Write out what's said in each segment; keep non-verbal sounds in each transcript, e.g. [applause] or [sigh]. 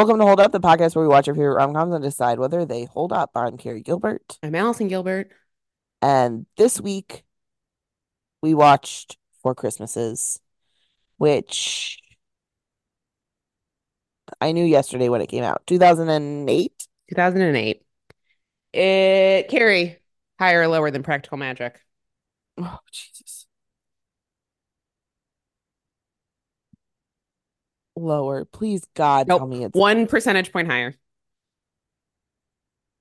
Welcome to Hold Up, the podcast where we watch our favorite rom-coms and decide whether they hold up. I'm Carrie Gilbert. I'm Allison Gilbert. And this week we watched Four Christmases, which I knew yesterday when it came out. 2008? 2008. It, Carrie, higher or lower than Practical Magic? Oh, Jesus. Lower. Please, God, Nope. tell me it's One percentage point higher.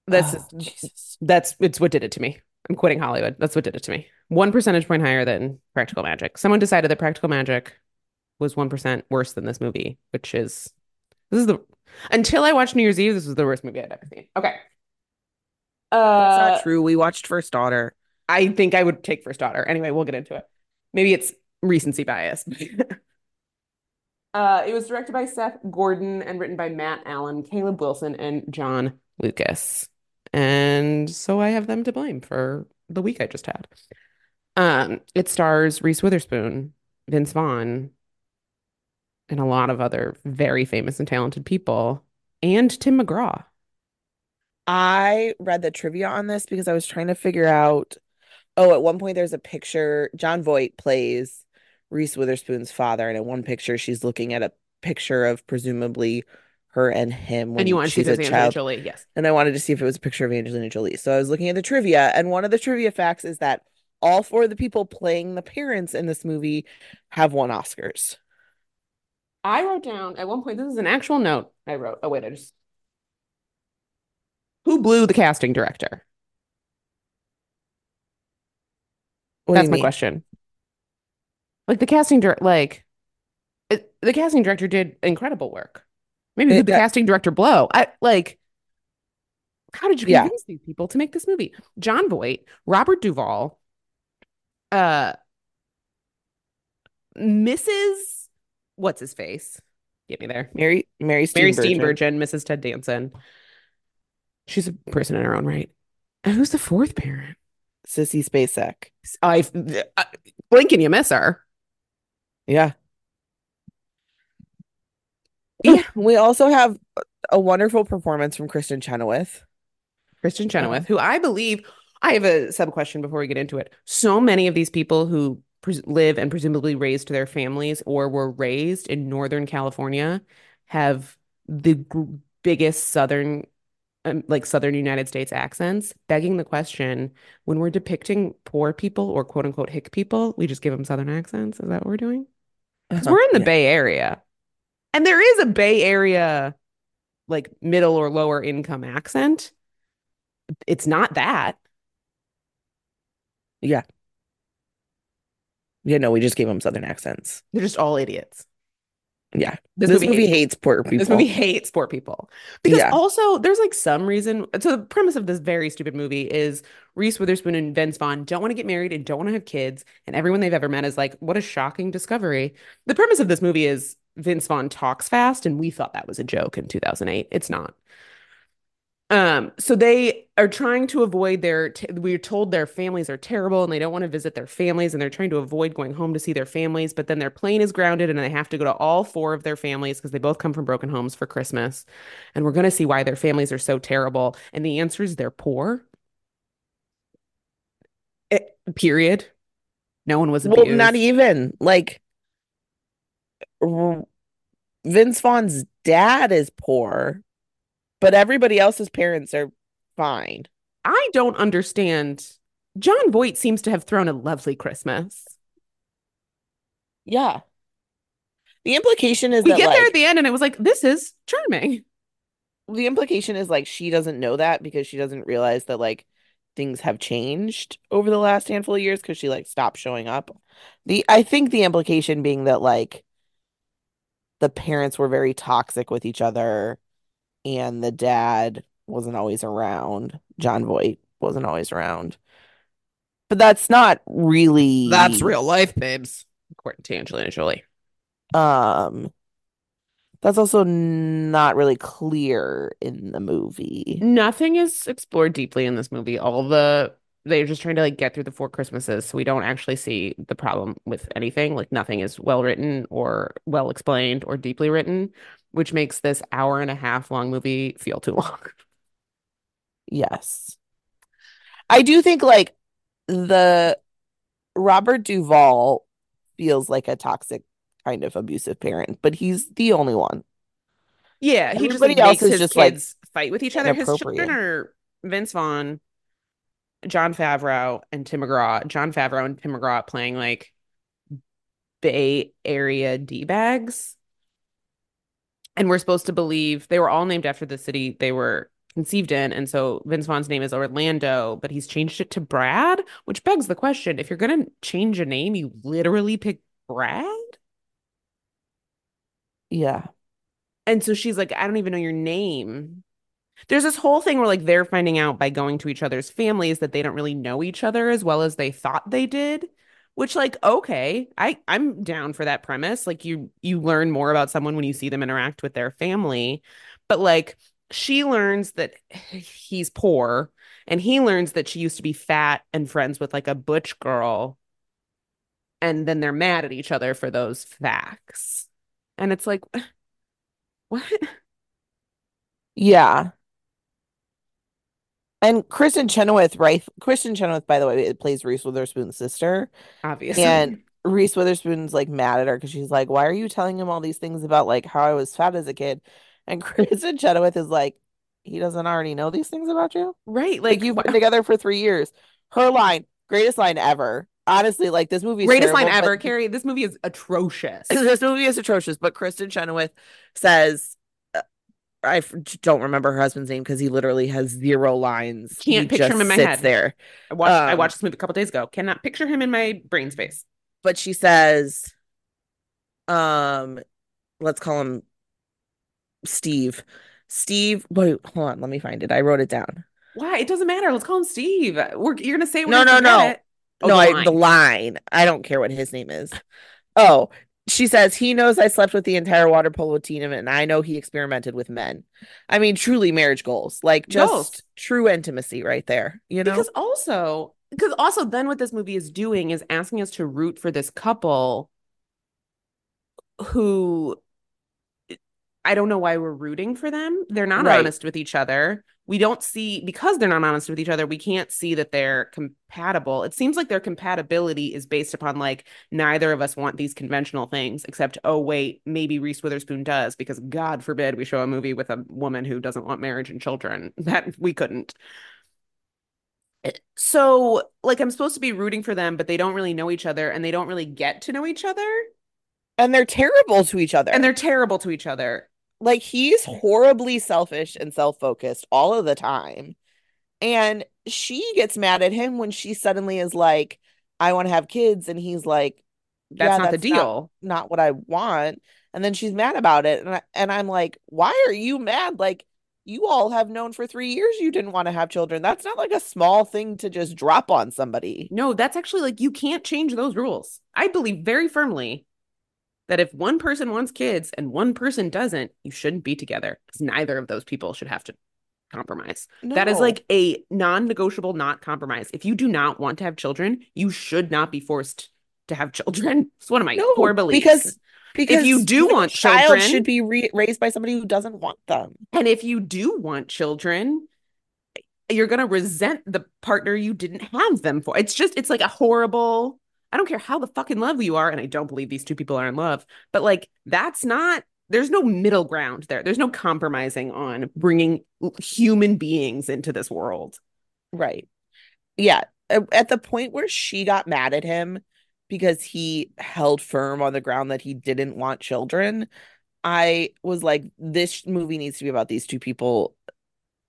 This Oh, is Jesus. that's it's what did it to me. I'm quitting Hollywood. That's what did it to me. One percentage point higher than Practical Magic. Someone decided that Practical Magic was one percent worse than this movie, which is this is the until I watched New Year's Eve, this was the worst movie I'd ever seen. Okay. That's Uh, not true. We watched First Daughter. I think I would take First Daughter. Anyway, we'll get into it. Maybe it's recency bias. [laughs] uh, it was directed by Seth Gordon and written by Matt Allen, Caleb Wilson, and Jon Lucas. And so I have them to blame for the week I just had. Um, it stars Reese Witherspoon, Vince Vaughn, and a lot of other very famous and talented people, and Tim McGraw. I read the trivia on this because I was trying to figure out. Oh, at one point there's a picture. Jon Voight plays Reese Witherspoon's father, and in one picture she's looking at a picture of presumably her and him when And you want to see she's a there's Angelina. Jolie? Yes. And I wanted to see if it was a picture of Angelina Jolie. So I was looking at the trivia, and one of the trivia facts is that all four of the people playing the parents in this movie have won Oscars. I wrote down at one point, this is an actual note I wrote. Oh, wait, I just. Who blew the casting director? What That's my mean? question. Like the casting director, like it, the casting director did incredible work. Maybe It- the uh, casting director blow? I like. How did you Yeah. these people to make this movie? Jon Voight, Robert Duvall, uh, Mrs. What's his face? Get me there. Mary Mary Mary Steenburgen. Steenburgen, Mrs. Ted Danson. She's a person in her own right. And who's the fourth parent? Sissy Spacek. I, I blink and you miss her. Yeah. Yeah. We also have a wonderful performance from Kristin Chenoweth. Kristin Chenoweth, who I believe I have a sub question before we get into it. So many of these people who pres live and presumably raised their families or were raised in Northern California have the gr biggest Southern, um, like Southern United States accents, begging the question when we're depicting poor people or quote unquote hick people, we just give them Southern accents. Is that what we're doing? Because uh-huh. we're in the Yeah. Bay Area. And there is a Bay Area, like middle or lower income accent. It's not that. Yeah. Yeah, no, we just gave them Southern accents. They're just all idiots. Yeah. This, This, movie, movie hates, hates poor people. this movie hates poor people. Because Yeah. also there's like some reason. So the premise of this very stupid movie is Reese Witherspoon and Vince Vaughn don't want to get married and don't want to have kids. And everyone they've ever met is like, what a shocking discovery. The premise of this movie is Vince Vaughn talks fast, and we thought that was a joke in 2008. It's not. Um, so they are trying to avoid their, t we're told their families are terrible and they don't want to visit their families and they're trying to avoid going home to see their families, but then their plane is grounded and they have to go to all four of their families because they both come from broken homes for Christmas. And we're going to see why their families are so terrible. And the answer is they're poor. Eh, period. No one was Well, not even like Vince Vaughn's dad is poor, but everybody else's parents are fine. I don't understand. Jon Voight seems to have thrown a lovely Christmas. Yeah. The implication is We get there at the end and it was like, this is charming. the implication is like she doesn't know that because she doesn't realize that like things have changed over the last handful of years because she like stopped showing up. The I think the implication being that like the parents were very toxic with each other and the dad wasn't always around. Jon Voight wasn't always around. But that's not really That's real life, babes. According to Angelina Jolie. um that's also not really clear in the movie. Nothing is explored deeply in this movie. All the they're just trying to like get through the four Christmases, so we don't actually see the problem with anything. Like nothing is well written or well explained or deeply written. Which makes this hour and a half long movie feel too [laughs] long. Yes. I do think like the Robert Duvall feels like a toxic kind of abusive parent, but he's the only one. Yeah, he just like Everybody else makes is his just, like, kids fight with each other. His children are Vince Vaughn, Jon Favreau, and Tim McGraw. Jon Favreau and Tim McGraw playing like Bay Area D-bags. And we're supposed to believe they were all named after the city they were conceived in. And so Vince Vaughn's name is Orlando, but he's changed it to Brad, which begs the question, if you're gonna change a name, you literally pick Brad? Yeah. And so she's like, I don't even know your name. There's this whole thing where like they're finding out by going to each other's families that they don't really know each other as well as they thought they did, which like okay, I I'm down for that premise. Like you you learn more about someone when you see them interact with their family. But like she learns that he's poor and he learns that she used to be fat and friends with like a butch girl and then they're mad at each other for those facts. And it's like [laughs] what? Yeah. And Kristin Chenoweth, right? Kristin Chenoweth, by the way, it plays Reese Witherspoon's sister. Obviously. And Reese Witherspoon's like mad at her because she's like, Why are you telling him all these things about like how I was fat as a kid? And [laughs] Kristin Chenoweth is like, He doesn't already know these things about you? Right. Like Like you've been together for three years. Her line, greatest line ever. Honestly, like this movie is greatest line ever, Carrie. This movie is atrocious. [laughs] this movie is atrocious. But Kristin Chenoweth says, I don't remember her husband's name because he literally has zero lines. Can't picture just him in my head. there. I watched I Um, watched this movie a couple days ago. Cannot picture him in my brain space. But she says, um, let's call him Steve. Steve, wait, hold on, let me find it. I wrote it down. Why? It doesn't matter. Let's call him Steve. We're you're gonna say it when No, no, no. Oh, no, the I line. the line. I don't care what his name is. Oh, she says he knows I slept with the entire water polo team and I know he experimented with men. I mean, truly marriage goals. Like just true intimacy right there, you know? Because also, because also then what this movie is doing is asking us to root for this couple who I don't know why we're rooting for them. They're not Right. honest with each other. We don't see because they're not honest with each other, we can't see that they're compatible. It seems like their compatibility is based upon like neither of us want these conventional things, except oh wait, maybe Reese Witherspoon does, because God forbid we show a movie with a woman who doesn't want marriage and children. [laughs] That we couldn't. Eh, so, like, I'm supposed to be rooting for them, but they don't really know each other and they don't really get to know each other. And they're terrible to each other. And they're terrible to each other. Like he's horribly selfish and self-focused all of the time. And she gets mad at him when she suddenly is like, I want to have kids. And he's like, That's yeah, not the that's deal. not what I want. And then she's mad about it. And I, and I'm like, why are you mad? Like you all have known for three years you didn't want to have children. That's not like a small thing to just drop on somebody. No, that's actually like you can't change those rules. I believe very firmly that if one person wants kids and one person doesn't, you shouldn't be together because neither of those people should have to compromise. That is like a non-negotiable not compromise. If you do not want to have children, you should not be forced to have children. [laughs] It's one of my No, core beliefs. because because you do want child children- should be re- raised by somebody who doesn't want them. And if you do want children, you're going to resent the partner you didn't have them for. It's just, it's like a horrible, I don't care how the fuck in love you are. And I don't believe these two people are in love, but like, that's not, there's no middle ground there. There's no compromising on bringing human beings into this world. Right. Yeah. At the point where she got mad at him because he held firm on the ground that he didn't want children, I was like, this movie needs to be about these two people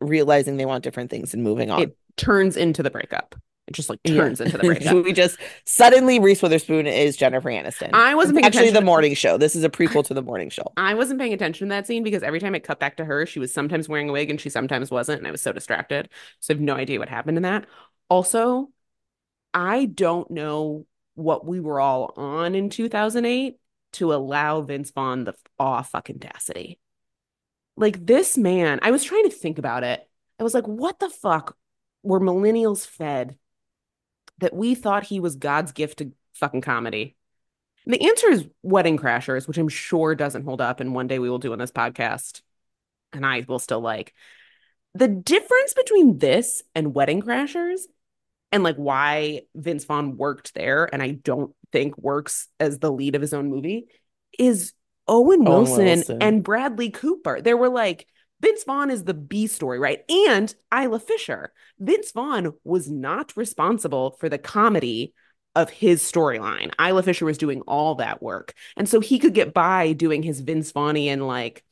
realizing they want different things and moving on. It turns into the breakup. It just like turns Yeah. into the [laughs] breakup. we just suddenly Reese Witherspoon is Jennifer Aniston. I wasn't It's paying actually the attention. morning show. This is a prequel to the morning show. I wasn't paying attention to that scene because every time it cut back to her, she was sometimes wearing a wig and she sometimes wasn't. And I was so distracted. So I have no idea what happened in that. Also, I don't know what we were all on in 2008 to allow Vince Vaughn the awe fucking audacity. Like this man, I was trying to think about it. I was like, what the fuck were millennials fed that we thought he was God's gift to fucking comedy? The answer is Wedding Crashers, which I'm sure doesn't hold up, and one day we will do on this podcast, and I will still like. The difference between this and Wedding Crashers and like why Vince Vaughn worked there and I don't think works as the lead of his own movie is Owen Owen Wilson, Wilson. and Bradley Cooper. There were like Vince Vaughn is the B story, right? And Isla Fisher. Vince Vaughn was not responsible for the comedy of his storyline. Isla Fisher was doing all that work. And so he could get by doing his Vince Vaughnian like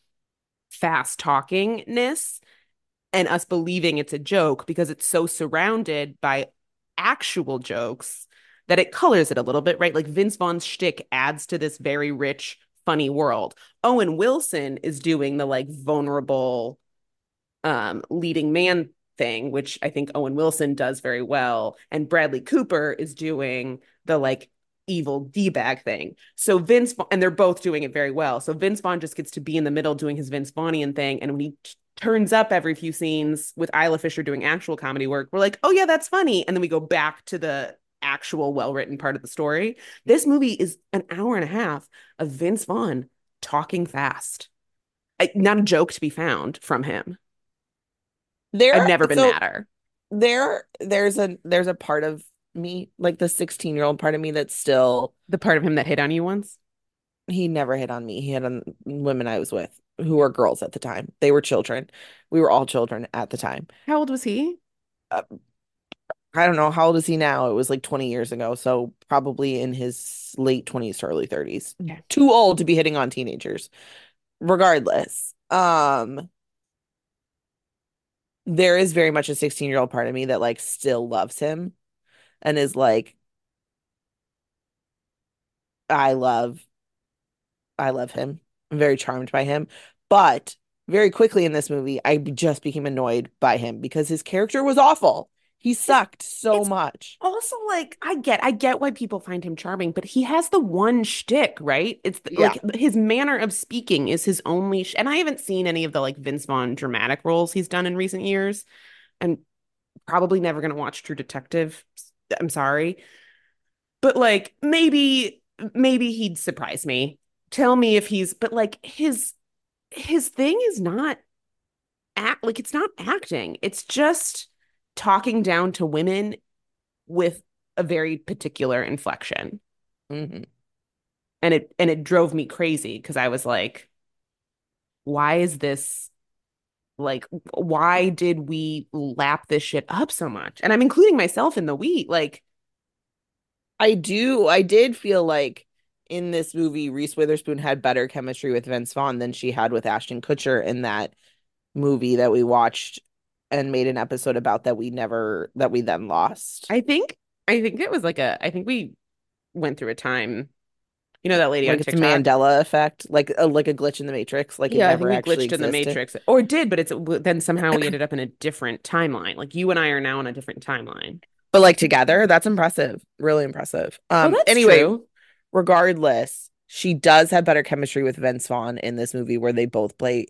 fast talkingness and us believing it's a joke because it's so surrounded by actual jokes that it colors it a little bit, right? Like Vince Vaughn's shtick adds to this very rich, funny world. Owen Wilson is doing the like vulnerable um leading man thing, which I think Owen Wilson does very well. And Bradley Cooper is doing the like evil D-bag thing. So Vince and they're both doing it very well. So Vince Vaughn just gets to be in the middle doing his Vince Vaughnian thing. And when he t- turns up every few scenes with Isla Fisher doing actual comedy work, we're like, oh yeah, that's funny. And then we go back to the actual well-written part of the story. This movie is an hour and a half of Vince Vaughn talking fast. I, not a joke to be found from him. There, I've never been so madder. there, there's a there's a part of me, like the 16 year old part of me, that's still The part of him that hit on you once. he never hit on me. He hit on women I was with who were girls at the time. They were children. We were all children at the time. How old was he? Uh, I don't know how old is he now? It was like 20 years ago, so probably in his late 20s to early 30s. Okay. Too old to be hitting on teenagers. Regardless, um there is very much a 16 year old part of me that like still loves him and is like I love I love him. I'm very charmed by him. But very quickly in this movie, I just became annoyed by him because his character was awful. He sucked so It's much. also like I get I get why people find him charming, but he has the one shtick, right? It's the, Yeah. like his manner of speaking is his only sh and I haven't seen any of the like Vince Vaughn dramatic roles he's done in recent years. and probably never gonna watch True Detective. I'm sorry. But like maybe maybe he'd surprise me. Tell me if he's but like his his thing is not act like it's not acting. It's just talking down to women with a very particular inflection. Mhm. And it and it drove me crazy because I was like, why is this like why did we lap this shit up so much? And I'm including myself in the we like I do. I did feel like in this movie, Reese Witherspoon had better chemistry with Vince Vaughn than she had with Ashton Kutcher in that movie that we watched and made an episode about that we never that we then lost. I think I think it was like a I think we went through a time. You know that lady Like on TikTok? Mandela effect, like a, like a glitch in the Matrix, like it Yeah, I never think we actually glitched in the. Matrix, or did, but it's then somehow we [clears throat] ended up in a different timeline. Like you and I are now in a different timeline. But like together, that's impressive. Really impressive. Oh, Um, that's anyway, true. regardless, she does have better chemistry with Vince Vaughn in this movie where they both play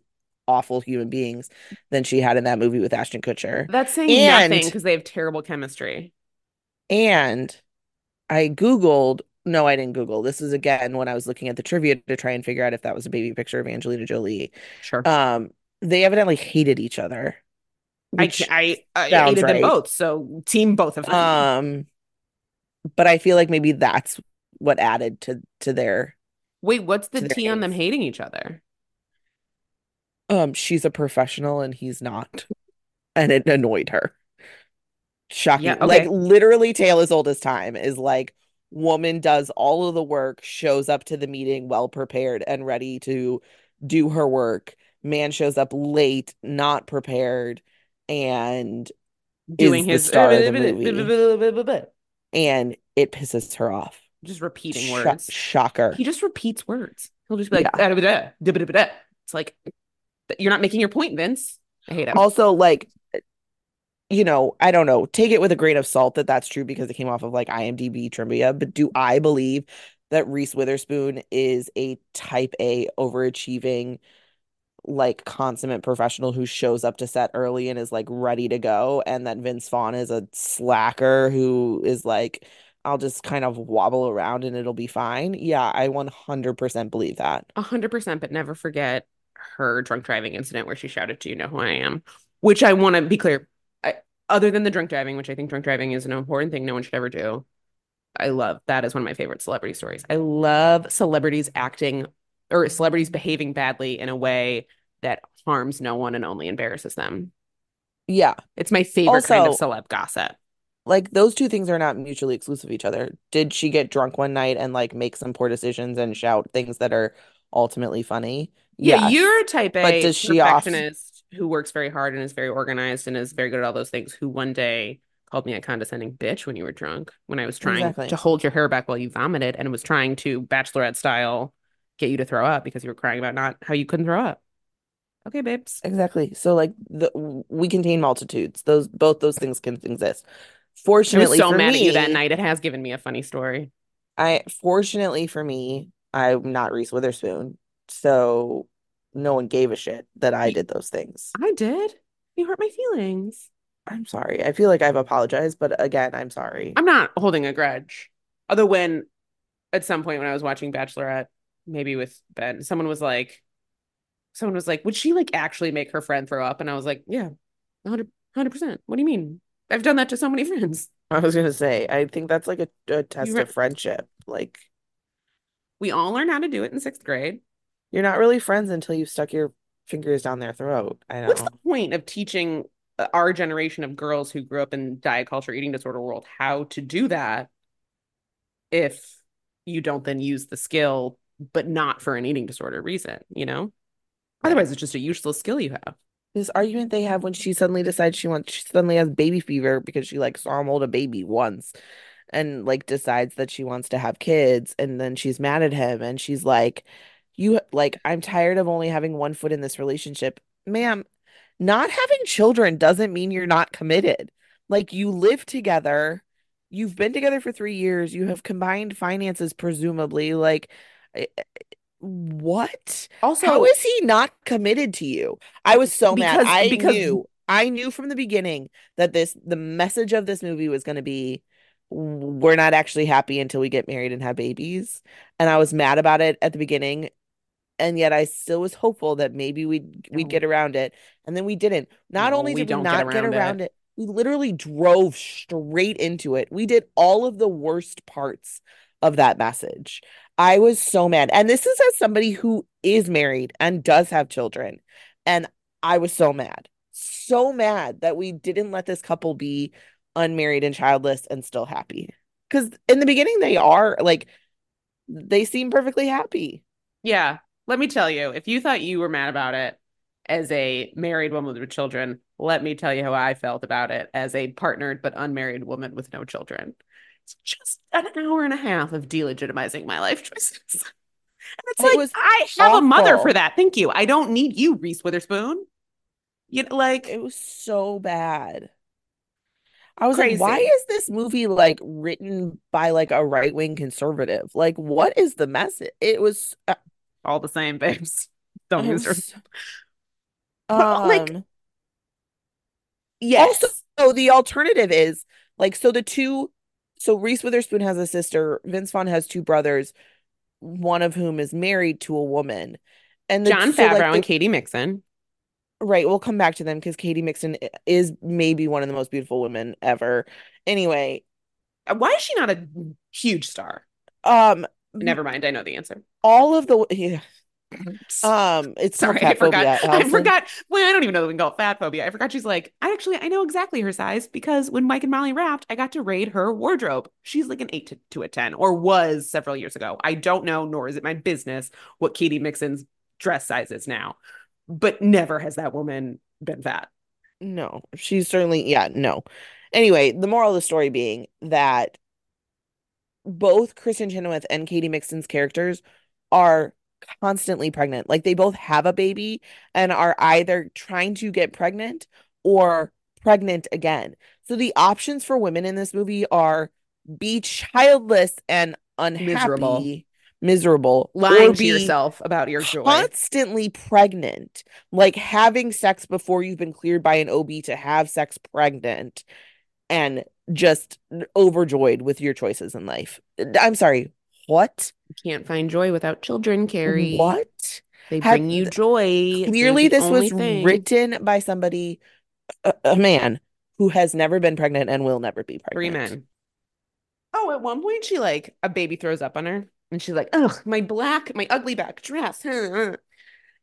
awful human beings than she had in that movie with Ashton Kutcher. That's saying And- nothing because they have terrible chemistry. And I Googled, no, I didn't Google. This is again when I was looking at the trivia to try and figure out if that was a baby picture of Angelina Jolie. Sure. Um, they evidently hated each other. I I, I sounds hated them both, so team both of them. um, but I feel like maybe that's what added to to their Wait, what's the tea on them hating each other? Um she's a professional and he's not. And it annoyed her. Shocking. Yeah, Like literally tale as old as time is like woman does all of the work, shows up to the meeting well prepared and ready to do her work. Man shows up late, not prepared, and Doing his star of the [laughs] movie. and it pisses her off. just repeating words. shocker. He just repeats words. He'll just be like. It's like you're not making your point, Vince. I hate him. Also, like, you know, I don't know, take it with a grain of salt that that's true because it came off of like IMDb trivia, but do I believe that Reese Witherspoon is a type A overachieving, like consummate professional who shows up to set early and is like ready to go, and that Vince Vaughn is a slacker who is like, I'll just kind of wobble around and it'll be fine. Yeah, I 100% believe that. Hundred percent, but never forget her drunk driving incident where she shouted, "Do you know who I am?" Which I want to be clear. I, other than the drunk driving, which I think drunk driving is an important thing no one should ever do. I love that is one of my favorite celebrity stories. I love celebrities acting or celebrities behaving badly in a way that harms no one and only embarrasses them. Yeah. It's my favorite kind of celeb gossip. like those two things are not mutually exclusive of each other. Did she get drunk one night and like make some poor decisions and shout things that are ultimately funny? Yeah, Yes. you're a type But A does she off perfectionist who works very hard and is very organized and is very good at all those things, who one day called me a condescending bitch when you were drunk, when I was trying to hold your hair back while you vomited and was trying to bachelorette style get you to throw up because you were crying about not how you couldn't throw up. Okay, babes. Exactly. So like the we contain multitudes. Those both those things can exist. Fortunately so for mad at you that night. It has given me a funny story. I fortunately for me, I'm not Reese Witherspoon. So no one gave a shit that I did those things. I did. You hurt my feelings. I'm sorry. I feel like I've apologized, but again, I'm sorry. I'm not holding a grudge. Although when at some point when I was watching Bachelorette, maybe with Ben, someone was like, someone was like, would she like actually make her friend throw up? And I was like, yeah, 100, percent What do you mean? I've done that to so many [laughs] friends. I was gonna say, I think that's like a, a test re- of friendship. Like we all learn how to do it in sixth grade. You're not really friends until you've stuck your fingers down their throat. I What's the point of teaching uh, our generation of girls who grew up in diet culture, eating disorder world how to do that if you don't then use the skill, but not for an eating disorder reason, you know? Otherwise, it's just a useless skill you have. This argument they have when she suddenly decides she wants, she suddenly has baby fever because she like saw him hold a baby once and like decides that she wants to have kids and then she's mad at him and she's like, you like, I'm tired of only having one foot in this relationship. Ma'am, not having children doesn't mean you're not committed. Like you live together, you've been together for three years, you have combined finances, presumably. Like, eh, what? Also, how is he not committed to you? I was so mad. I because knew, I knew from the beginning that this, the message of this movie was going to be, we're not actually happy until we get married and have babies. And I was mad about it at the beginning and yet I still was hopeful that maybe we'd we'd get around it, and then we didn't. Not no, only did we get not get around it. around it, we literally drove straight into it. We did all of the worst parts of that message. I was so mad. And this is as somebody who is married and does have children. And I was so mad. So mad that we didn't let this couple be unmarried and childless and still happy. Because in the beginning, they are like, they seem perfectly happy. Yeah, let me tell you, if you thought you were mad about it as a married woman with children, let me tell you how I felt about it as a partnered but unmarried woman with no children. It's just an hour and a half of delegitimizing my life [laughs] choices. And it's It like, was I have a mother for that. Thank you. I don't need you, Reese Witherspoon. You know, like It was so bad. I was like, why is this movie like written by like a right-wing conservative? Like, what is the message? It was, uh, All the same, babes. [laughs] Don't use her. was, But like, um, also yes, the alternative is like, so the two, so Reese Witherspoon has a sister, Vince Vaughn has two brothers, one of whom is married to a woman. And the, John so like Favreau and Katy Mixon. right, we'll come back to them because Katy Mixon is maybe one of the most beautiful women ever. Anyway, Why is she not a huge star? um, Never mind. I know the answer. all of the, yeah, [sniffs] Um, it's Sorry, I forgot. I forgot. Well, I don't even know that we can call it fat phobia. I forgot she's like, I actually I know exactly her size because when Mike and Molly wrapped, I got to raid her wardrobe. She's like an eight to, to a 10, or was several years ago. I don't know, nor is it my business what Katy Mixon's dress size is now. But never has that woman been fat. No, she's certainly, yeah, no. Anyway, the moral of the story being that both Kristin Chenoweth and Katy Mixon's characters are constantly pregnant. Like they both have a baby and are either trying to get pregnant or pregnant again. So the options for women in this movie are be childless and Miserable. unhappy, miserable, or Lying to yourself about your joy. constantly pregnant, like having sex before you've been cleared by an OB to have sex pregnant and just overjoyed with your choices in life. I'm sorry. What? You can't find joy without children, Carrie. What? They Had bring you joy. Clearly this was thing. written by somebody, a, a man who has never been pregnant and will never be Three pregnant. men. Oh, at one point she like a baby throws up on her and she's like, "Ugh, my black, my ugly back dress."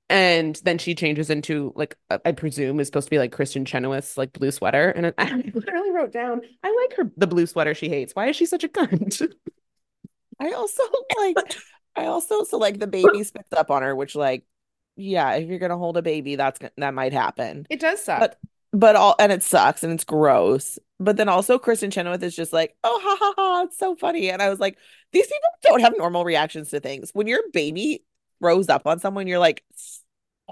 And then she changes into like I presume is supposed to be like Kristin Chenoweth's like blue sweater. And [laughs] I literally wrote down, I like her the blue sweater she hates. Why is she such a cunt? [laughs] I also like, I also, so like the baby [laughs] spits up on her, which like, yeah, if you're gonna hold a baby, that's that might happen. It does suck. But but all and it sucks and it's gross. But then also Kristin Chenoweth is just like, oh ha ha ha, it's so funny. And I was like, these people don't have normal reactions to things. When your baby throws up on someone, you're like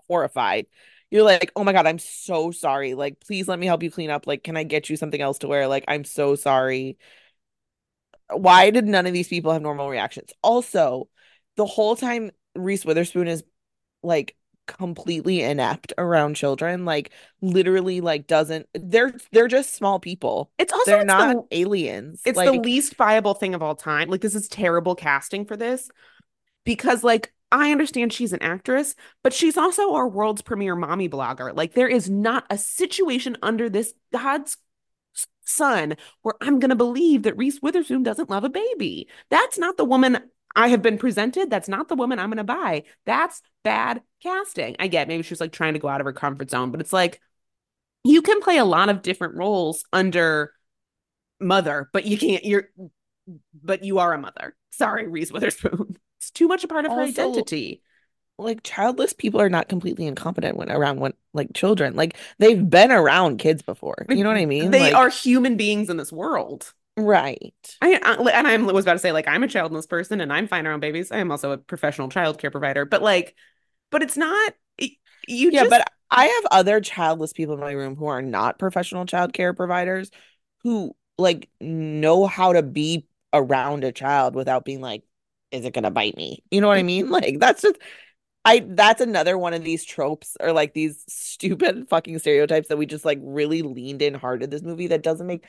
horrified. You're like, oh my God, I'm so sorry. Like, please let me help you clean up. Like, can I get you something else to wear? Like, I'm so sorry. Why did none of these people have normal reactions? Also, the whole time Reese Witherspoon is like completely inept around children, like literally like doesn't they're they're just small people. it's also They're it's not the aliens. it's the least viable thing of all time. Like this is terrible casting for this because like I understand she's an actress, but she's also our world's premier mommy blogger. Like there is not a situation under this God's sun where I'm going to believe that Reese Witherspoon doesn't love a baby. That's not the woman I have been presented. That's not the woman I'm going to buy. That's bad casting. I get maybe she was like trying to go out of her comfort zone, but it's like you can play a lot of different roles under mother, but you can't you're but you are a mother. Sorry, Reese Witherspoon. Too much a part of her identity. like childless people are not completely incompetent when around when like children. Like they've been around kids before. You know what I mean? They Like, are human beings in this world. right. I, I and I was about to say like I'm a childless person and I'm fine around babies. I am also a professional childcare provider, but like, but it's not you Yeah, just but I have other childless people in my room who are not professional childcare providers who like know how to be around a child without being like, is it gonna bite me? You know what I mm-hmm. mean? [laughs] Like that's just I that's another one of these tropes or like these stupid [laughs] fucking stereotypes that we just like really leaned in hard in this movie that doesn't make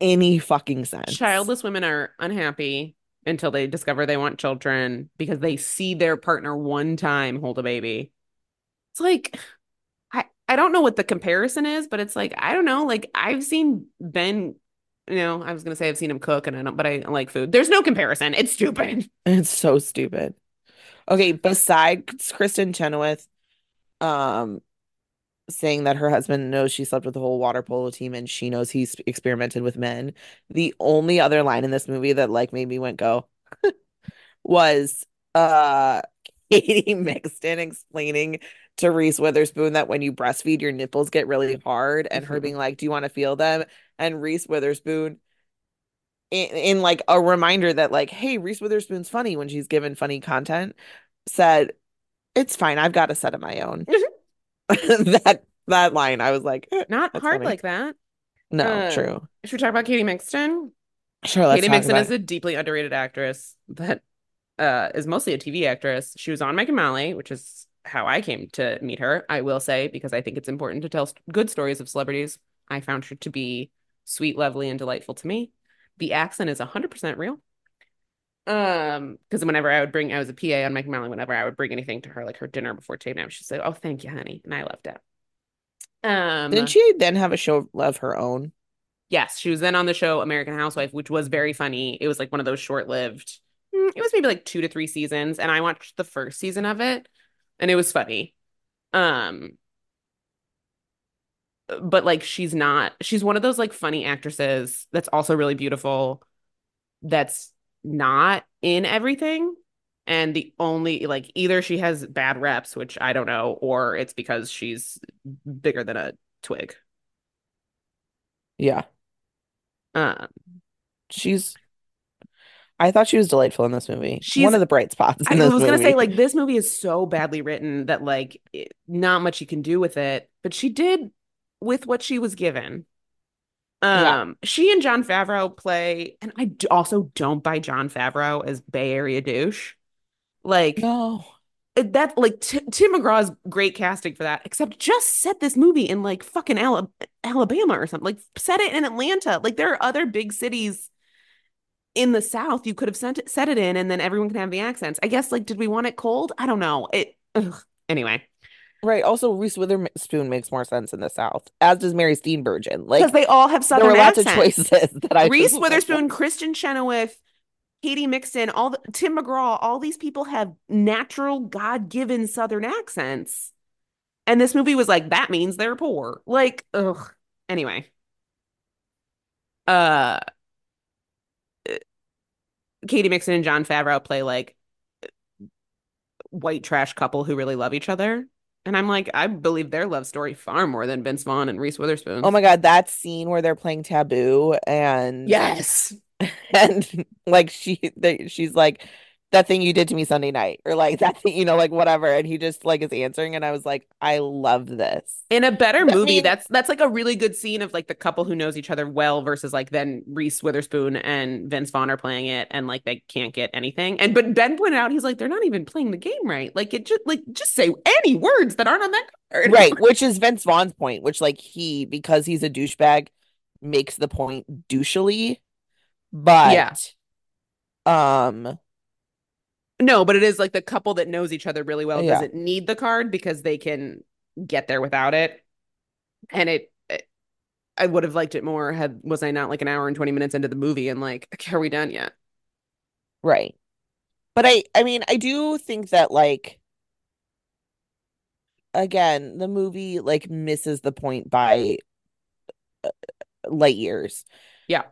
any fucking sense. childless women are unhappy until they discover they want children because they see their partner one time hold a baby. It's like I I don't know what the comparison is, but it's like I don't know. Like I've seen Ben, you know, I was gonna say I've seen him cook, and I don't, but I like food. There's no comparison. It's stupid. [laughs] It's so stupid. Okay, besides Kristin Chenoweth, um, saying that her husband knows she slept with the whole water polo team and she knows he's experimented with men, the only other line in this movie that like made me went go [laughs] was uh [laughs] Katy Mixon explaining to Reese Witherspoon that when you breastfeed, your nipples get really hard, and her Mhm. being like, "Do you want to feel them?" And Reese Witherspoon in, in like a reminder that like, hey, Reese Witherspoon's funny when she's given funny content, said, "It's fine. I've got a set of my own." [laughs] that that line, I was like, eh, Not hard funny. like that. no, Uh, true. Should we talk about Katy Mixon? Sure, let's Katie about is a deeply underrated actress that uh, is mostly a TV actress. She was on Mike and Molly, which is how I came to meet her. I will say because I think it's important to tell good stories of celebrities. I found her to be sweet, lovely, and delightful to me. The accent is 100% real. Um, because whenever I would bring, I was a PA on Mike Molly. Whenever I would bring anything to her, like her dinner before tape night, she'd say, "Oh, thank you, honey," and I loved it. Um, Didn't she then have a show of her own? Yes, she was then on the show American Housewife, which was very funny. It was like one of those short-lived. mm, It was maybe like two to three seasons, and I watched the first season of it, and it was funny. Um, but like she's not. She's one of those like funny actresses that's also really beautiful. That's not in everything. And the only like either she has bad reps, which I don't know, or it's because she's bigger than a twig. Yeah, Um, she's. I thought she was delightful in this movie. She's- One of the bright spots I in this was gonna say like this movie is so badly written that like it, not much you can do with it, but she did with what she was given. Yeah. Um, she and Jon Favreau play, and I d- also don't buy Jon Favreau as Bay Area douche. Like no, that like T Tim McGraw's great casting for that, except just set this movie in like fucking Ala Alabama or something. Like set it in Atlanta. Like there are other big cities in the South you could have sent it, set it in, and then everyone can have the accents. I guess like did we want it cold? I don't know. It ugh. anyway. Right. Also, Reese Witherspoon makes more sense in the South, as does Mary Steenburgen. Like Because they all have Southern. there were lots accents. of choices that I Reese [laughs] Witherspoon, Kristin Chenoweth, Katy Mixon, all the Tim McGraw, all these people have natural God-given Southern accents. And this movie was like, that means they're poor. Like, ugh. Anyway. Uh Katy Mixon and Jon Favreau play like white trash couple who really love each other. And I'm like, I believe their love story far more than Vince Vaughn and Reese Witherspoon. Oh my God, that scene where they're playing Taboo and yes. [laughs] and like she they, she's like that thing you did to me Sunday night or like [laughs] that thing, you know, like whatever. And he just like is answering and I was like, I love this. In a better I movie, mean- that's that's like a really good scene of like the couple who knows each other well versus like then Reese Witherspoon and Vince Vaughn are playing it and like they can't get anything. And but Ben pointed out he's like they're not even playing the game right. Like it just like just say any words that aren't on that card. Right, which is Vince Vaughn's point, which like he because he's a douchebag makes the point douchily, but Yeah. um No, but it is like the couple that knows each other really well Yeah. doesn't need the card because they can get there without it. And it, it- I would have liked it more had was I not like an hour and 20 minutes into the movie and like, okay, [laughs] are we done yet? right. But I I mean I do think that like again, the movie like misses the point by uh, light years. Yeah.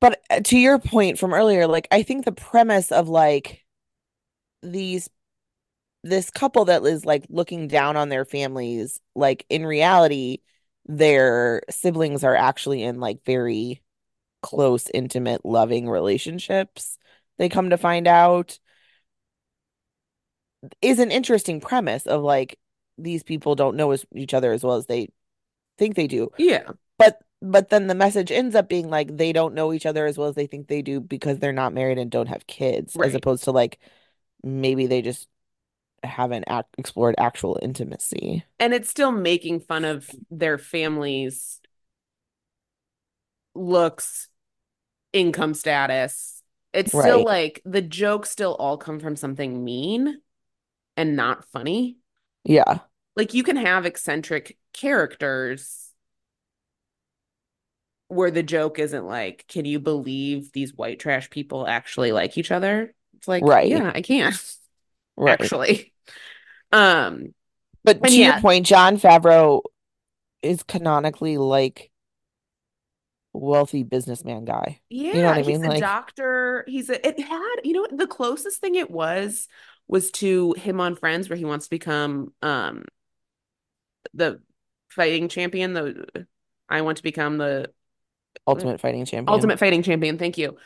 But uh, to your point from earlier, like I think the premise of like these this couple that is like looking down on their families, like in reality, their siblings are actually in like very close, intimate, loving relationships. They come to find out is an interesting premise of like these people don't know each other as well as they think they do. Yeah. But but then the message ends up being like they don't know each other as well as they think they do because they're not married and don't have kids, as opposed to like maybe they just haven't ac explored actual intimacy. And it's still making fun of their families' looks, income status. It's still like the jokes still all come from something mean and not funny. Yeah. Like you can have eccentric characters where the joke isn't like, can you believe these white trash people actually like each other? It's like, Right. yeah, I can [laughs] Right. actually. Um, But to yeah. your point, Jon Favreau is canonically like wealthy businessman guy. yeah, know what I he's mean? a Like- doctor. He's a, it had, you know, the closest thing it was was to him on Friends, where he wants to become um the fighting champion. The I want to become the Ultimate fighting champion. Ultimate Fighting Champion, thank you.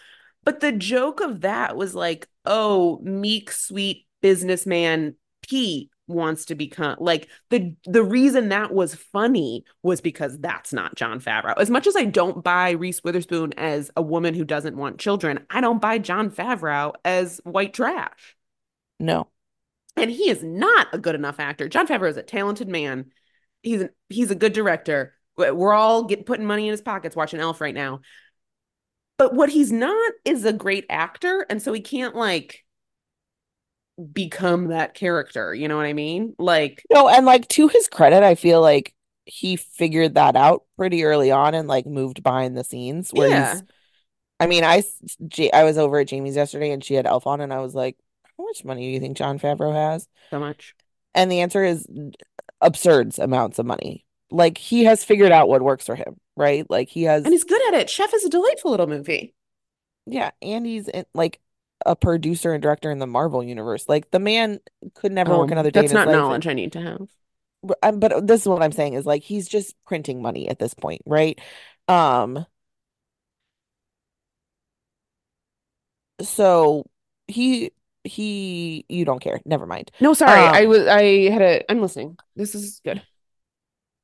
But the joke of that was like, oh, meek, sweet businessman Pete wants to become like the the reason that was funny was because that's not Jon Favreau. As much as I don't buy Reese Witherspoon as a woman who doesn't want children, I don't buy Jon Favreau as white trash. No. And he is not a good enough actor. Jon Favreau is a talented man. He's a, he's a good director. We're all get putting money in his pockets watching Elf right now. But what he's not is a great actor, and so he can't like become that character. You know what I mean? Like, No, and like to his credit, I feel like he figured that out pretty early on and like moved behind the scenes where yeah, he's I mean, I I was over at Jamie's yesterday and she had Elf on and I was like, how much money do you think Jon Favreau has? so much. And the answer is absurd amounts of money. Like he has figured out what works for him, right? Like he has And he's good at it. Chef is a delightful little movie. yeah, and he's in, like a producer and director in the Marvel universe. Like the man could never work Um, another day in that's not life. knowledge I need to have. But um, but this is what I'm saying is like he's just printing money at this point, right? Um, so he he you don't care. Never mind. No, sorry. Um, I was I had a I'm listening. This is good.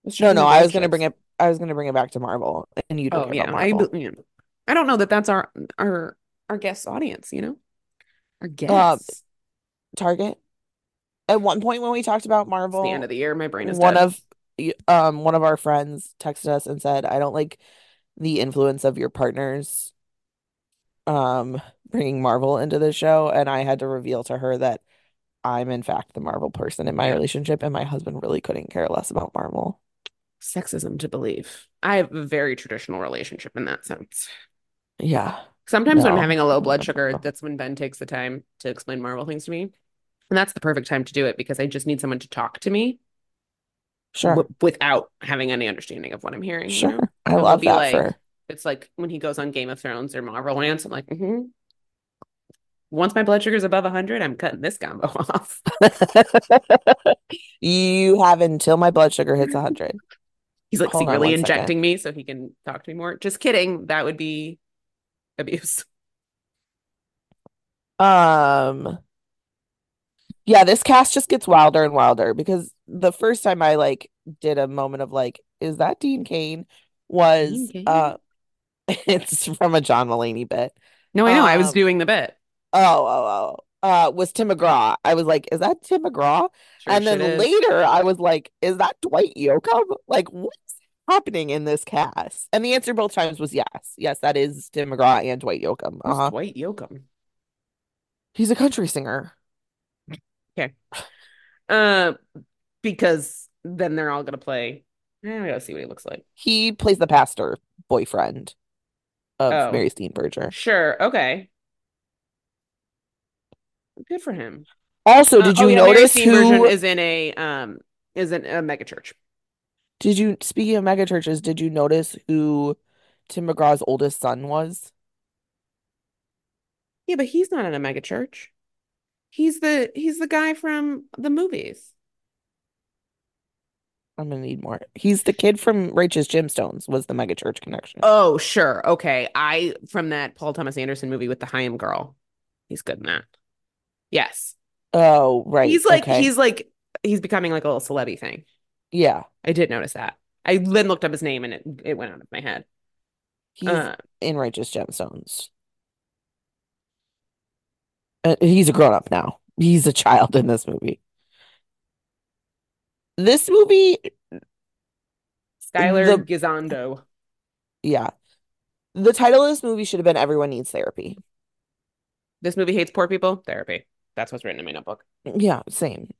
Let's No, no, I was gonna bring it I was gonna bring it back to Marvel and you don't Oh yeah, about I Marvel. know, I don't know that that's our our our guest audience. You know, our Um, guests. Target. at one point when we talked about Marvel, It's the end of the year. My brain is one dead. of um one of our friends texted us and said, "I don't like the influence of your partners um bringing Marvel into the show," and I had to reveal to her that I'm in fact the Marvel person in my relationship, and my husband really couldn't care less about Marvel. Sexism to believe. I have a very traditional relationship in that sense. Yeah, Sometimes when I'm having a low blood sugar, that's when Ben takes the time to explain Marvel things to me. And that's the perfect time to do it because I just need someone to talk to me Sure, w without having any understanding of what I'm hearing, you know? sure. I love be that like, for it's like when he goes on Game of Thrones or Marvel I'm like, mm-hmm. Once my blood sugar's above 100, I'm cutting this combo [laughs] off. [laughs] You have until my blood sugar hits 100. He's like Hold secretly one second. injecting me so he can talk to me more. Just kidding. That would be abuse. Um, yeah, this cast just gets wilder and wilder because the first time I like did a moment of like, is that Dean Cain? Was Dean Cain? uh [laughs] it's from a John Mulaney bit. No, I know. I was Um, doing the bit. oh, oh, oh. Uh, was Tim McGraw. I was like, is that Tim McGraw? Sure And then is. later I was like, is that Dwight Yoakam? Like, what's happening in this cast? And the answer both times was yes. Yes, that is Tim McGraw and Dwight Yoakam. Uh-huh. Dwight Yoakam? He's a country singer. Okay. Uh, because then they're all gonna play. Eh, we gotta see what he looks like. He plays the pastor boyfriend of Oh. Mary Steenburgen. Sure. Okay. Good for him. Also, Uh, did oh, you yeah, Mary notice who is in a um is in a megachurch. did you speaking of megachurches, did you notice who Tim McGraw's oldest son was? Yeah, but he's not in a megachurch. He's the he's the guy from the movies. I'm gonna need more. He's the kid from Righteous Gemstones, was the megachurch connection. Oh, sure. Okay. I from that Paul Thomas Anderson movie with the Haim girl. He's good in that. Yes. Oh, right. He's like okay. he's like he's becoming like a little celeb thing. Yeah, I did notice that. I then looked up his name and it it went out of my head. he's Uh, in Righteous Gemstones. Uh, he's a grown up now. He's a child in this movie. This movie, Skyler The- Gisondo. yeah. The title of this movie should have been Everyone Needs Therapy. This movie hates poor people. Therapy. That's what's written in my notebook. Yeah, same.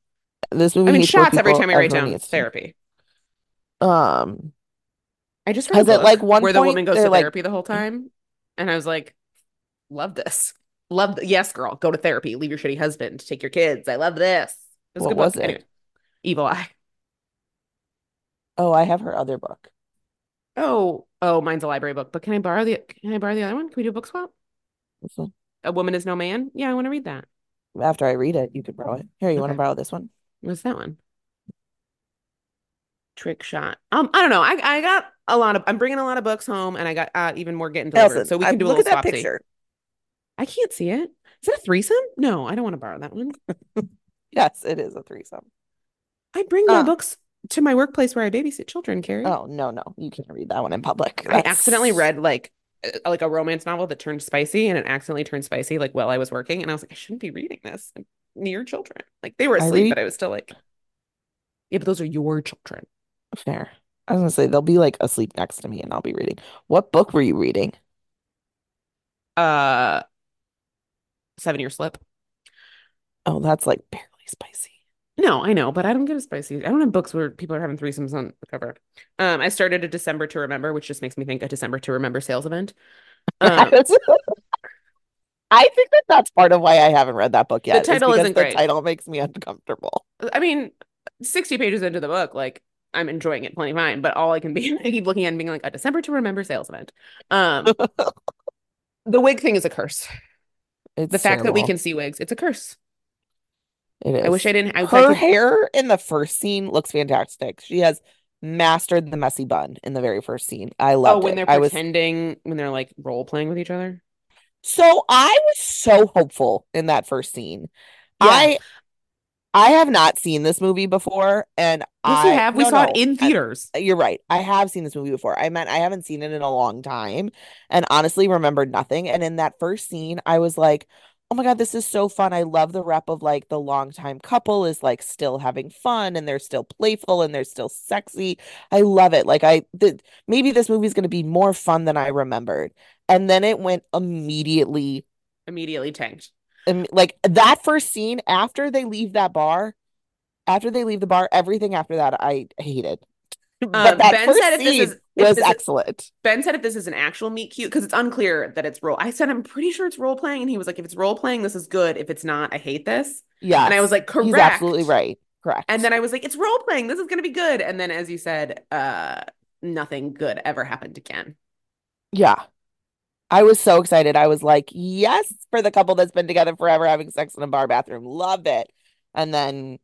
This movie I mean, shots every time I write down therapy. Um, I just read it, like, one where the point woman goes to like- therapy the whole time, and I was like, love this. Love th- yes, girl, go to therapy. Leave your shitty husband. Take your kids. I love this. It was a What good was book. it? Anyway, Evil Eye. oh, I have her other book. Oh, oh, mine's a library book. But can I borrow the? Can I borrow the other one? Can we do a book swap? A woman is no man. Yeah, I want to read that. After I read it, you could borrow it. Here, you want to borrow this one? What's that one? Trick shot. Um, I don't know. I I got a lot of. I'm bringing a lot of books home, and I got uh, even more getting delivered. Elson, so we I- can do a look little at that swapsy. picture. I can't see it. Is that a threesome? No, I don't want to borrow that one. [laughs] Yes, it is a threesome. I bring my Uh. books to my workplace where I babysit children, Carrie. Oh, no, no. You can't read that one in public. I accidentally read like like a romance novel that turned spicy and it accidentally turned spicy like while I was working and I was like I shouldn't be reading this near children. Like they were I asleep read- but I was still like Yeah, but those are your children. Fair. I was gonna say they'll be like asleep next to me and I'll be reading. What book were you reading? Uh Seven Year Slip. Oh, that's like barely spicy. No, I know, but I don't get a spicy. I don't have books where people are having threesomes on the cover. Um, I started a December to Remember, which just makes me think a December to Remember sales event. [laughs] Um, I think that that's part of why I haven't read that book yet. The title because isn't the great. title makes me uncomfortable. I mean, 60 pages into the book, like I'm enjoying it plenty fine, but all I can be [laughs] I keep looking at and being like a December to remember sales event. Um [laughs] the wig thing is a curse. It's The fact that we can see wigs, it's a curse. It is. I wish I didn't I, I Her hair in the first scene looks fantastic. She has mastered the messy bun in the very first scene. I Oh, loved when it. they're I was pretending when they're like role playing with each other. so I was so hopeful in that first scene. Yeah. I I have not seen this movie before, and Yes, you I have. We no, saw no, it in I- theaters. You're right. I have seen this movie before. I meant I haven't seen it in a long time and honestly remembered nothing. And in that first scene, I was like, oh my God, this is so fun. I love the rep of like the longtime couple is like still having fun and they're still playful and they're still sexy. I love it. Like I the, maybe this movie's going to be more fun than I remembered. And then it went immediately Immediately tanked. im- like that first scene after they leave that bar, after they leave the bar, everything after that I hated. Um, Ben said if this is if was this is, excellent. Ben said if this is an actual meet cute because it's unclear that it's role. I said I'm pretty sure it's role playing, and he was like, if it's role playing, this is good. If it's not, I hate this. Yeah, And I was like, He's correct. absolutely right. Correct. And then I was like, it's role playing. This is gonna be good. And then, as you said, uh, nothing good ever happened again. Yeah. I was so excited. I was like, yes, for the couple that's been together forever having sex in a bar bathroom. Love it. And then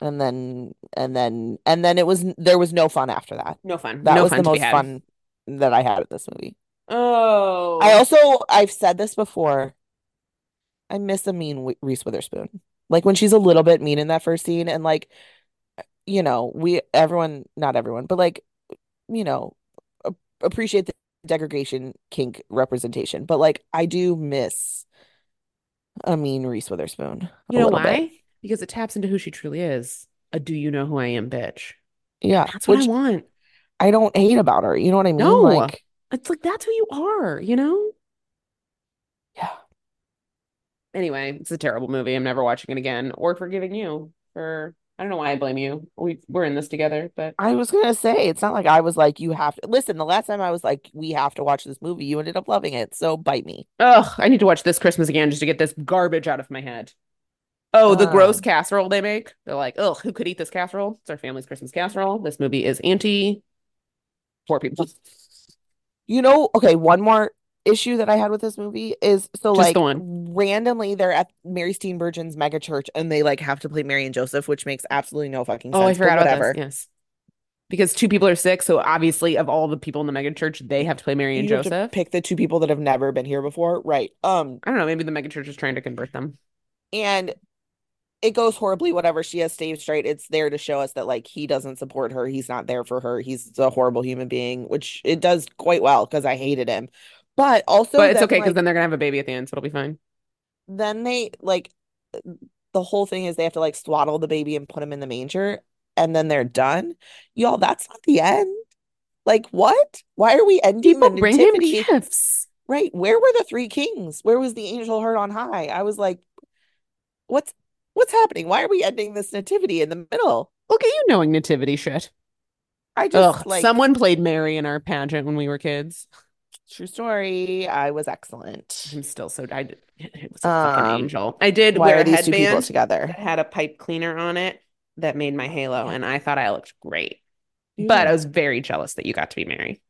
and then and then and then it was there was no fun after that. No fun. That no was fun the most fun that I had with this movie. Oh, I also I've said this before. I miss a mean Reese Witherspoon. Like when she's a little bit mean in that first scene and like you know, we everyone not everyone, but like you know, appreciate the degradation kink representation. But like I do miss a mean Reese Witherspoon you know why? bit. Because it taps into who she truly is. A do you know who I am, bitch. Yeah, That's what I want. I don't hate about her. You know what I mean? No. Like, It's like that's who you are, you know? yeah. Anyway, it's a terrible movie. I'm never watching it again or forgiving you for I don't know why I blame you. We we're in this together, but I was gonna say it's not like I was like you have to listen. The last time I was like we have to watch this movie, you ended up loving it. So bite me. ugh, I need to watch this Christmas again just to get this garbage out of my head. Oh, the gross Um, casserole they make. They're like, ugh, who could eat this casserole? It's our family's Christmas casserole. This movie is anti poor people. You know, okay, one more issue that I had with this movie is so Just like randomly they're at Mary Steenburgen's mega church and they like have to play Mary and Joseph, which makes absolutely no fucking sense. Oh, I forgot about whatever. this. Yes. Because two people are sick, so obviously of all the people in the mega church, they have to play Mary and You Joseph. pick the two people that have never been here before. Right. Um, I don't know, maybe the mega church is trying to convert them. and it goes horribly, whatever. She has stayed straight. It's there to show us that like he doesn't support her. He's not there for her. He's a horrible human being, which it does quite well because I hated him. But also But it's then, okay because like, then they're gonna have a baby at the end, so it'll be fine. then they like the whole thing is they have to like swaddle the baby and put him in the manger and then they're done. Y'all, that's not the end. Like what? Why are we ending People the bring him gifts. Right. Where were the three kings? Where was the angel heard on high? I was like, what's what's happening? Why are we ending this nativity in the middle? Look at you knowing nativity shit. I just Ugh, like someone played Mary in our pageant when we were kids. true story. I was excellent. I'm still so I did, [laughs] it was a fucking Um, angel. I did Why wear are a these two people together? that had a pipe cleaner on it that made my halo, and I thought I looked great. You But I was very jealous that you got to be Mary.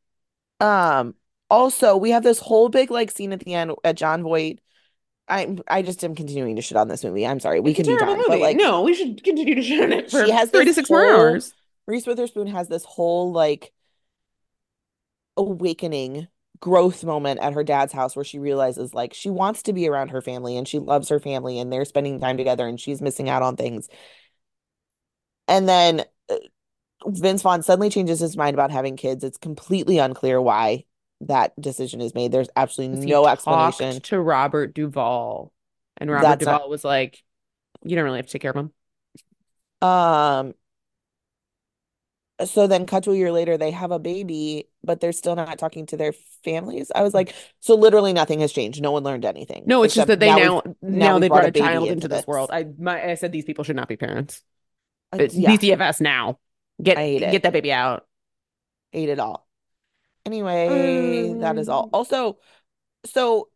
Um, also we have this whole big like scene at the end at Jon Voight. I I just am continuing to shit on this movie. I'm sorry. We It's can be done, but like no, we should continue to shit on it for she has three to six more hours. Reese Witherspoon has this whole like awakening growth moment at her dad's house where she realizes like she wants to be around her family and she loves her family and they're spending time together and she's missing out on things. And then uh, Vince Vaughn suddenly changes his mind about having kids. It's completely unclear why that decision is made. There's absolutely no explanation. to Robert Duvall, and Robert That's not Duvall was like, "You don't really have to take care of him." um so then cut to a year later they have a baby but they're still not talking to their families. I was like, so literally nothing has changed. No one learned anything No, it's just that they now now now they brought brought a child into into this this. world. I my I said these people should not be parents. Uh, It's yeah, DCFS now. Get get it. that baby out. Hate it all. Anyway, that is all. Um, Also, so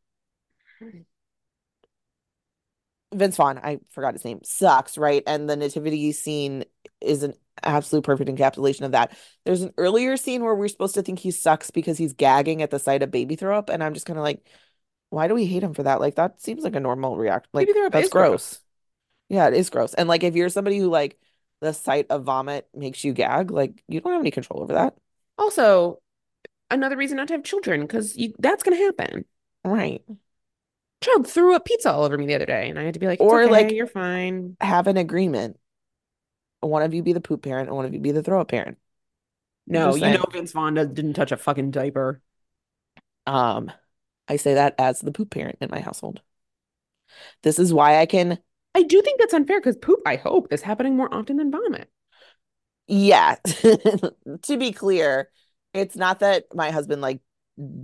Vince Vaughn, I forgot his name, sucks, right? And the nativity scene is an absolute perfect encapsulation of that. There's an earlier scene where we're supposed to think he sucks because he's gagging at the sight of baby throw up, and I'm just kind of like, why do we hate him for that? Like that seems like a normal react. baby Like throw up that's gross. gross. Yeah, it is gross. And like if you're somebody who like the sight of vomit makes you gag, like you don't have any control over that. Also, another reason not to have children because that's gonna happen. Right. Child threw up pizza all over me the other day, and I had to be like, Or okay, like you're fine." have an agreement. One of you be the poop parent and one of you be the throw up parent. No, you know. Vince Vaughn didn't touch a fucking diaper. Um, I say that as the poop parent in my household. This is why I can, I do think that's unfair because poop, I hope, is happening more often than vomit. yeah, [laughs] to be clear, it's not that my husband like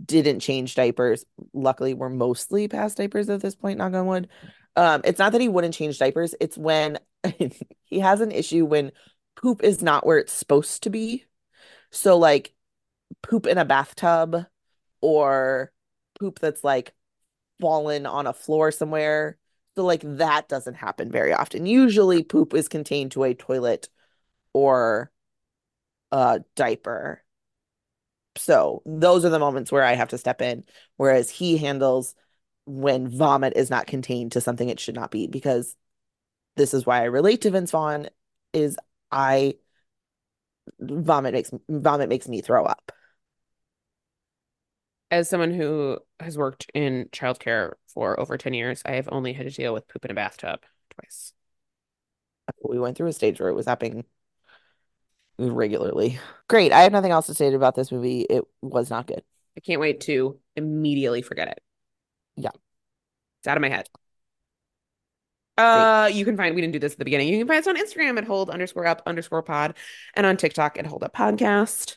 didn't change diapers. Luckily, we're mostly past diapers at this point, knock on wood. Um, it's not that he wouldn't change diapers, it's when [laughs] he has an issue when poop is not where it's supposed to be. So like poop in a bathtub or poop that's like fallen on a floor somewhere. So like that doesn't happen very often. Usually poop is contained to a toilet or a diaper. So those are the moments where I have to step in, whereas he handles when vomit is not contained to something it should not be, because this is why I relate to Vince Vaughn is I vomit makes vomit makes me throw up. As someone who has worked in childcare for over 10 years, I have only had to deal with poop in a bathtub twice. We went through a stage where it was happening regularly. Great. I have nothing else to say about this movie. It was not good. I can't wait to immediately forget it. Yeah. It's out of my head. Uh, you can find we didn't do this at the beginning. You can find us on Instagram at hold underscore up underscore pod and on TikTok at hold up podcast.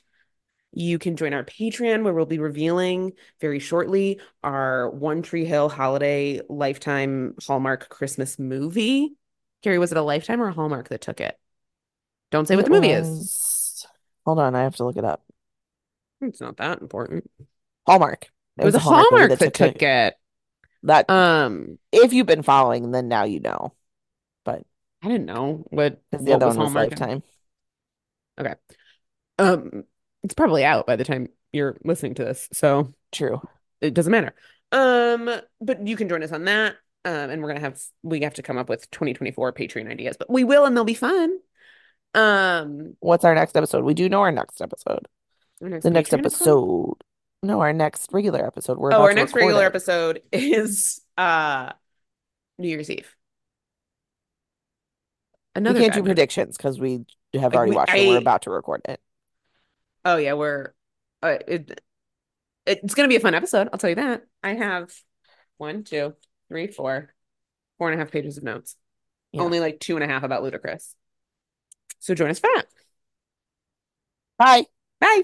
You can join our Patreon where we'll be revealing very shortly our One Tree Hill holiday lifetime Hallmark Christmas movie. Carrie, was it a lifetime or a Hallmark that took it? Don't say what It the movie is. Hold on, I have to look it up. It's not that important. Hallmark. It was a movie Hallmark that took it. That Um, if you've been following, then now you know. But I didn't know what because the what other was one was Hallmark. Lifetime. Okay. Um, it's probably out by the time you're listening to this, so True. it doesn't matter. Um, but you can join us on that. Um, and we're gonna have we have to come up with 2024 Patreon ideas, but we will, and they'll be fun. Um, What's our next episode? We do know our next episode. our next The next Patreon episode. No, our next regular episode. We're Oh, our next regular it. episode [laughs] is uh New Year's Eve. Another. We can't do predictions because we have Like, already we- watched it. We're about to record it. Oh yeah, we're uh, it, it's gonna be a fun episode. I'll tell you that. I have one, two, three, four, four and a half pages of notes. Yeah. Only like two and a half about Ludacris. So join us for that. Bye. Bye.